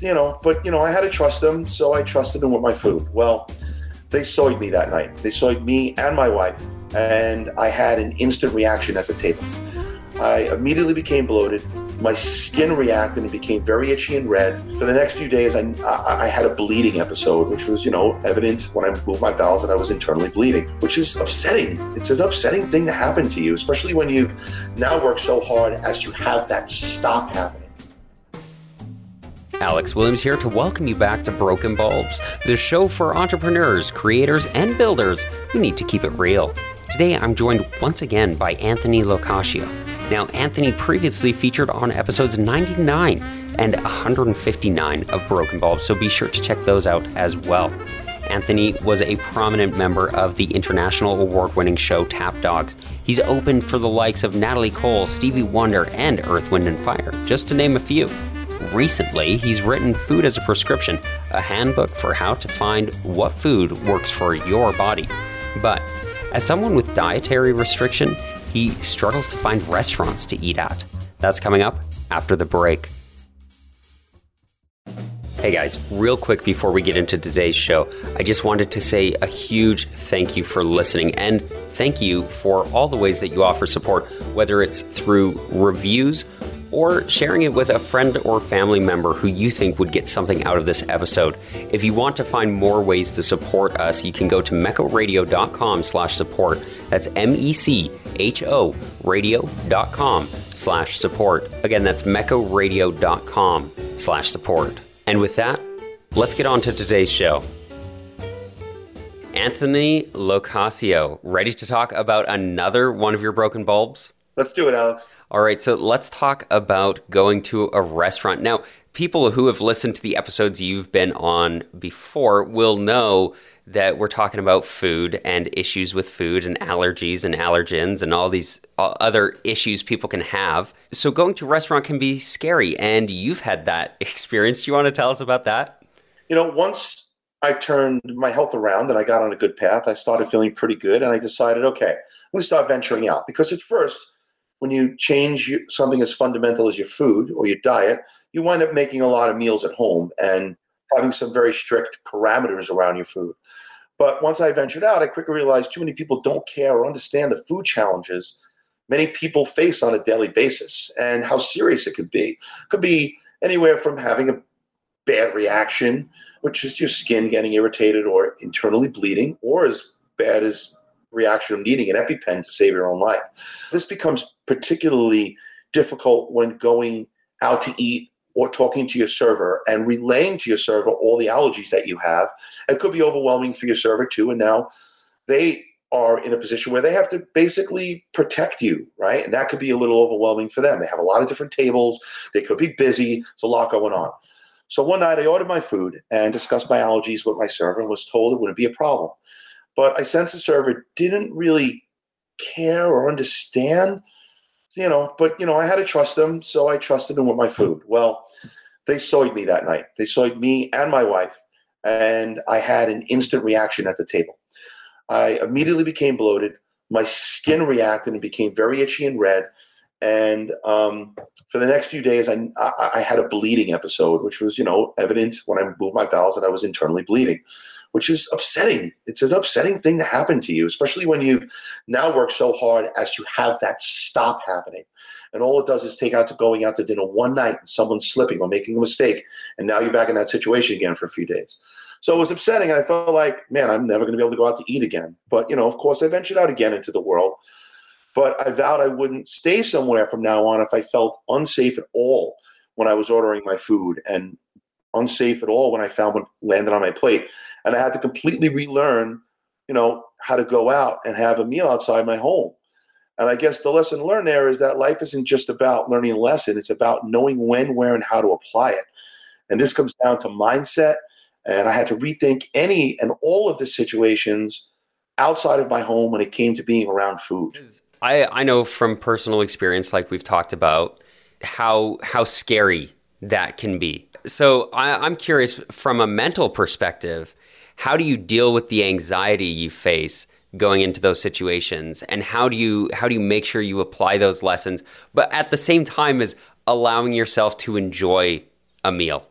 you know, but you know, I had to trust them, so I trusted them with my food. Well, they soyed me that night. They soyed me and my wife, and I had an instant reaction at the table. I immediately became bloated. My skin reacted and became very itchy and red. For the next few days, I, I, I had a bleeding episode, which was, you know, evident when I moved my bowels that I was internally bleeding, which is upsetting. It's an upsetting thing to happen to you, especially when you've now worked so hard as to have that stop happening. Alex Williams here to welcome you back to Broken Bulbs, the show for entrepreneurs, creators, and builders who need to keep it real. Today I'm joined once again by Anthony Locascio. Now, Anthony previously featured on episodes 99 and 159 of Broken Bulbs, so be sure to check those out as well. Anthony was a prominent member of the international award winning show Tap Dogs. He's opened for the likes of Natalie Cole, Stevie Wonder, and Earth, Wind, and Fire, just to name a few. Recently, he's written Food as a Prescription, a handbook for how to find what food works for your body. But as someone with dietary restriction, he struggles to find restaurants to eat at. That's coming up after the break. Hey guys, real quick before we get into today's show, I just wanted to say a huge thank you for listening and thank you for all the ways that you offer support, whether it's through reviews or sharing it with a friend or family member who you think would get something out of this episode. If you want to find more ways to support us, you can go to mechoradio.com slash support. That's M-E-C-H-O radio.com slash support. Again, that's mechoradio.com slash support. And with that, let's get on to today's show. Anthony Locascio, ready to talk about another one of your broken bulbs? Let's do it, Alex. All right, so let's talk about going to a restaurant. Now, people who have listened to the episodes you've been on before will know that we're talking about food and issues with food and allergies and allergens and all these uh, other issues people can have. So, going to a restaurant can be scary, and you've had that experience. Do you want to tell us about that? You know, once I turned my health around and I got on a good path, I started feeling pretty good, and I decided, okay, I'm going to start venturing out because at first, when you change something as fundamental as your food or your diet, you wind up making a lot of meals at home and having some very strict parameters around your food. But once I ventured out, I quickly realized too many people don't care or understand the food challenges many people face on a daily basis and how serious it could be. It could be anywhere from having a bad reaction, which is your skin getting irritated or internally bleeding, or as bad as reaction of needing an EpiPen to save your own life. This becomes particularly difficult when going out to eat or talking to your server and relaying to your server all the allergies that you have. It could be overwhelming for your server too. And now they are in a position where they have to basically protect you, right? And that could be a little overwhelming for them. They have a lot of different tables, they could be busy, it's a lot going on. So one night I ordered my food and discussed my allergies with my server and was told it wouldn't be a problem. But I sensed the server didn't really care or understand, you know, but, you know, I had to trust them. So I trusted them with my food. Well, they soyed me that night. They soyed me and my wife. And I had an instant reaction at the table. I immediately became bloated. My skin reacted and became very itchy and red. And um, for the next few days, I, I, I had a bleeding episode, which was, you know, evident when I moved my bowels that I was internally bleeding which is upsetting. It's an upsetting thing to happen to you, especially when you've now worked so hard as to have that stop happening. And all it does is take out to going out to dinner one night and someone's slipping or making a mistake. And now you're back in that situation again for a few days. So it was upsetting. And I felt like, man, I'm never going to be able to go out to eat again. But, you know, of course, I ventured out again into the world. But I vowed I wouldn't stay somewhere from now on if I felt unsafe at all when I was ordering my food and unsafe at all when I found what landed on my plate and I had to completely relearn, you know, how to go out and have a meal outside my home. And I guess the lesson learned there is that life isn't just about learning a lesson; it's about knowing when, where, and how to apply it. And this comes down to mindset. And I had to rethink any and all of the situations outside of my home when it came to being around food. I, I know from personal experience, like we've talked about, how how scary that can be. So I, I'm curious from a mental perspective how do you deal with the anxiety you face going into those situations and how do you how do you make sure you apply those lessons but at the same time as allowing yourself to enjoy a meal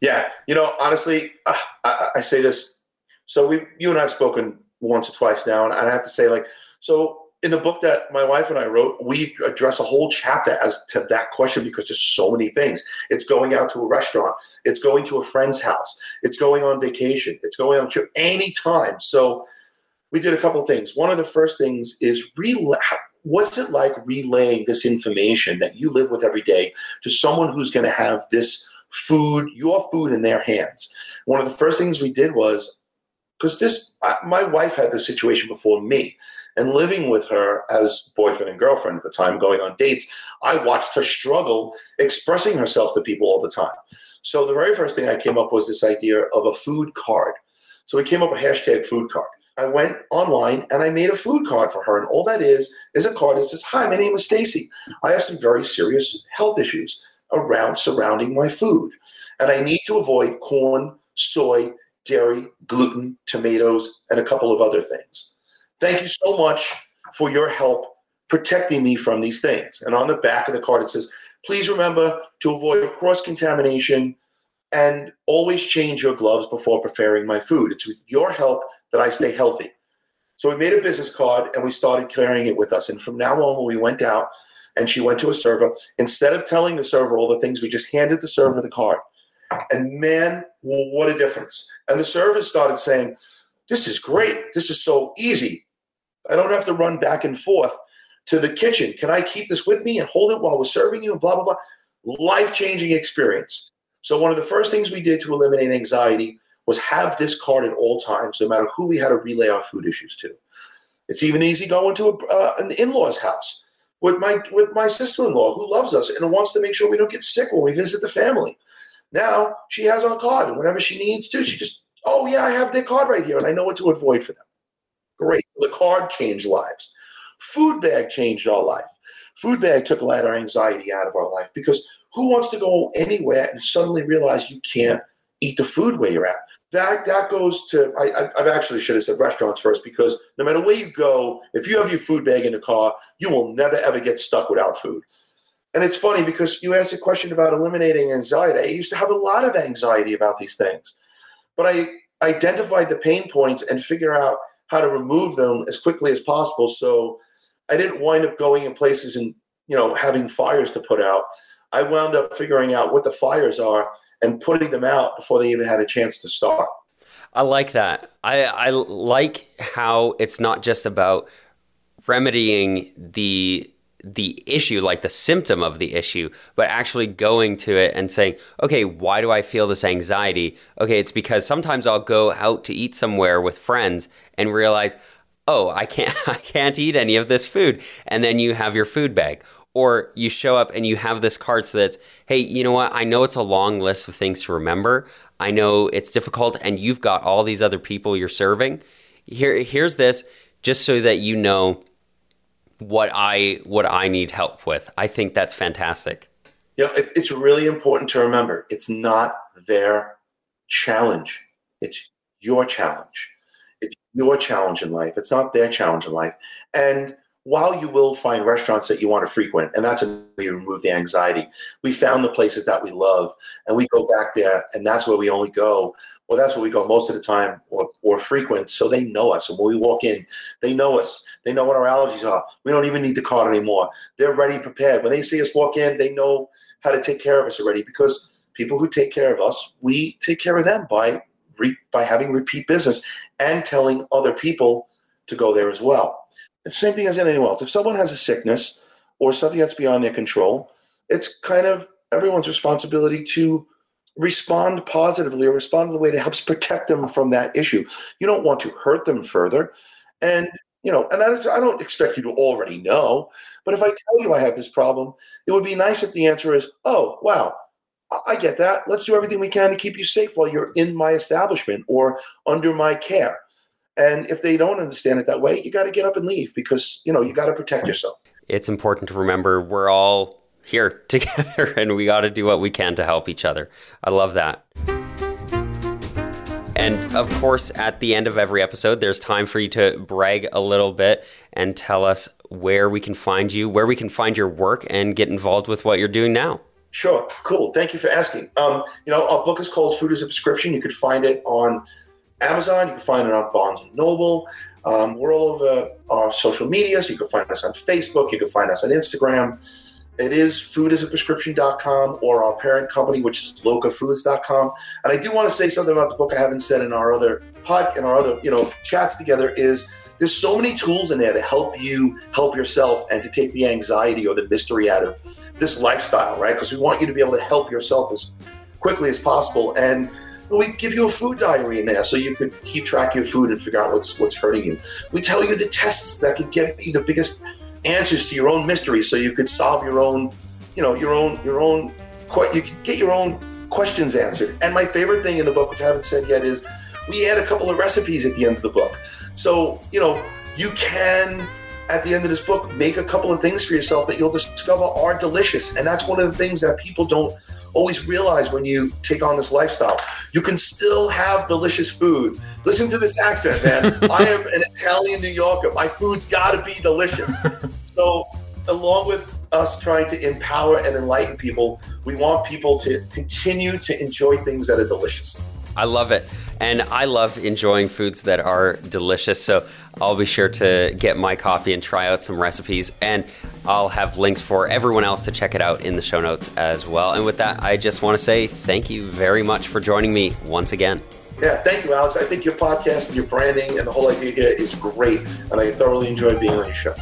Yeah, you know, honestly, uh, I, I, say this. So we, you and I have spoken once or twice now, and I have to say, like, so in the book that my wife and I wrote, we address a whole chapter as to that question because there's so many things. It's going out to a restaurant, it's going to a friend's house, it's going on vacation, it's going on trip anytime. So we did a couple things. One of the first things is relay. What's it like relaying this information that you live with every day to someone who's going to have this food, your food in their hands? One of the first things we did was because this, uh, my wife had this situation before me, and living with her as boyfriend and girlfriend at the time, going on dates, I watched her struggle expressing herself to people all the time. So the very first thing I came up was this idea of a food card. So we came up with hashtag food card. I went online and I made a food card for her, and all that is is a card that says, "Hi, my name is Stacy. I have some very serious health issues around surrounding my food, and I need to avoid corn, soy, dairy, gluten, tomatoes, and a couple of other things. Thank you so much for your help protecting me from these things." And on the back of the card it says, "Please remember to avoid cross contamination." and always change your gloves before preparing my food. It's with your help that I stay healthy. So we made a business card and we started carrying it with us. And from now on, when we went out and she went to a server, instead of telling the server all the things, we just handed the server the card. And man, what a difference. And the server started saying, This is great. This is so easy. I don't have to run back and forth to the kitchen. Can I keep this with me and hold it while we're serving you? And blah, blah, blah. Life changing experience. So, one of the first things we did to eliminate anxiety was have this card at all times, no matter who we had to relay our food issues to. It's even easy going to a, uh, an in-laws house with my with my sister-in-law who loves us and wants to make sure we don't get sick when we visit the family. Now she has our card, and whenever she needs to, she just, oh yeah, I have their card right here, and I know what to avoid for them. Great. The card changed lives. Food bag changed our life. Food bag took a lot of anxiety out of our life because who wants to go anywhere and suddenly realize you can't eat the food where you're at? That that goes to I, I actually should have said restaurants first because no matter where you go, if you have your food bag in the car, you will never ever get stuck without food. And it's funny because you asked a question about eliminating anxiety. I used to have a lot of anxiety about these things, but I identified the pain points and figure out how to remove them as quickly as possible. So I didn't wind up going in places and you know having fires to put out. I wound up figuring out what the fires are and putting them out before they even had a chance to start. I like that. I, I like how it's not just about remedying the the issue, like the symptom of the issue, but actually going to it and saying, okay, why do I feel this anxiety? Okay, it's because sometimes I'll go out to eat somewhere with friends and realize, oh, I can't I can't eat any of this food. And then you have your food bag or you show up and you have this card so that's hey you know what i know it's a long list of things to remember i know it's difficult and you've got all these other people you're serving here here's this just so that you know what i what i need help with. I think that's fantastic. You know, it, it's really important to remember it's not their challenge. It's your challenge. It's your challenge in life. It's not their challenge in life. And while you will find restaurants that you want to frequent, and that's way you remove the anxiety, we found the places that we love and we go back there, and that's where we only go. Well, that's where we go most of the time or, or frequent, so they know us. And when we walk in, they know us. They know what our allergies are. We don't even need the card anymore. They're ready, prepared. When they see us walk in, they know how to take care of us already because people who take care of us, we take care of them by re- by having repeat business and telling other people to go there as well. It's the same thing as anyone else. If someone has a sickness or something that's beyond their control, it's kind of everyone's responsibility to respond positively or respond in a way that helps protect them from that issue. You don't want to hurt them further. And you know, and I, I don't expect you to already know, but if I tell you I have this problem, it would be nice if the answer is, oh, wow, I get that. Let's do everything we can to keep you safe while you're in my establishment or under my care. And if they don't understand it that way, you got to get up and leave because, you know, you got to protect yourself. It's important to remember we're all here together and we got to do what we can to help each other. I love that. And of course, at the end of every episode, there's time for you to brag a little bit and tell us where we can find you, where we can find your work, and get involved with what you're doing now. Sure, cool. Thank you for asking. Um, you know, our book is called Food is a Prescription. You could find it on Amazon. You can find it on Barnes and Noble. Um, we're all over our social media, so you can find us on Facebook. You can find us on Instagram. It is foodasaprescription.com or our parent company, which is locafoods.com. And I do want to say something about the book I haven't said in our other pod, in our other, you know, chats together is there's so many tools in there to help you help yourself and to take the anxiety or the mystery out of this lifestyle, right? Because we want you to be able to help yourself as quickly as possible. And we give you a food diary in there so you could keep track of your food and figure out what's what's hurting you. We tell you the tests that could give you the biggest answers to your own mysteries so you could solve your own, you know, your own your own you could get your own questions answered. And my favorite thing in the book, which I haven't said yet, is we add a couple of recipes at the end of the book. So, you know, you can at the end of this book, make a couple of things for yourself that you'll discover are delicious. And that's one of the things that people don't always realize when you take on this lifestyle. You can still have delicious food. Listen to this accent, man. I am an Italian New Yorker. My food's got to be delicious. So, along with us trying to empower and enlighten people, we want people to continue to enjoy things that are delicious. I love it. And I love enjoying foods that are delicious. So I'll be sure to get my copy and try out some recipes. And I'll have links for everyone else to check it out in the show notes as well. And with that, I just want to say thank you very much for joining me once again. Yeah, thank you, Alex. I think your podcast and your branding and the whole idea here is great. And I thoroughly enjoy being on your show.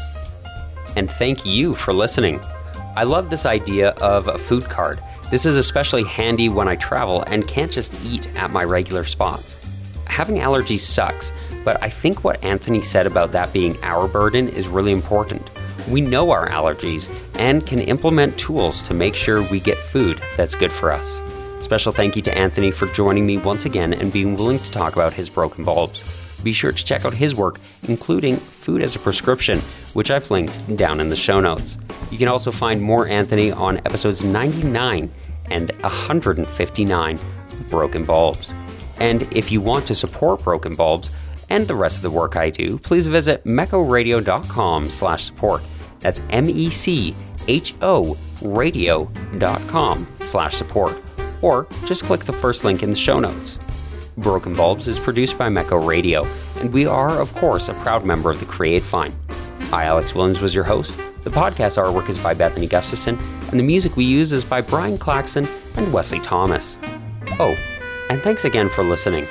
And thank you for listening. I love this idea of a food card. This is especially handy when I travel and can't just eat at my regular spots. Having allergies sucks, but I think what Anthony said about that being our burden is really important. We know our allergies and can implement tools to make sure we get food that's good for us. Special thank you to Anthony for joining me once again and being willing to talk about his broken bulbs. Be sure to check out his work, including Food as a Prescription, which I've linked down in the show notes. You can also find more Anthony on episodes 99 and 159 of Broken Bulbs. And if you want to support Broken Bulbs and the rest of the work I do, please visit mechoradio.com slash support. That's M-E-C-H-O radio.com slash support. Or just click the first link in the show notes. Broken Bulbs is produced by Mecho Radio, and we are, of course, a proud member of the Create Fine. I, Alex Williams, was your host. The podcast artwork is by Bethany Gustafson, and the music we use is by Brian Claxton and Wesley Thomas. Oh, and thanks again for listening.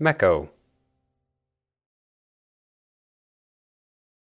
Mecho.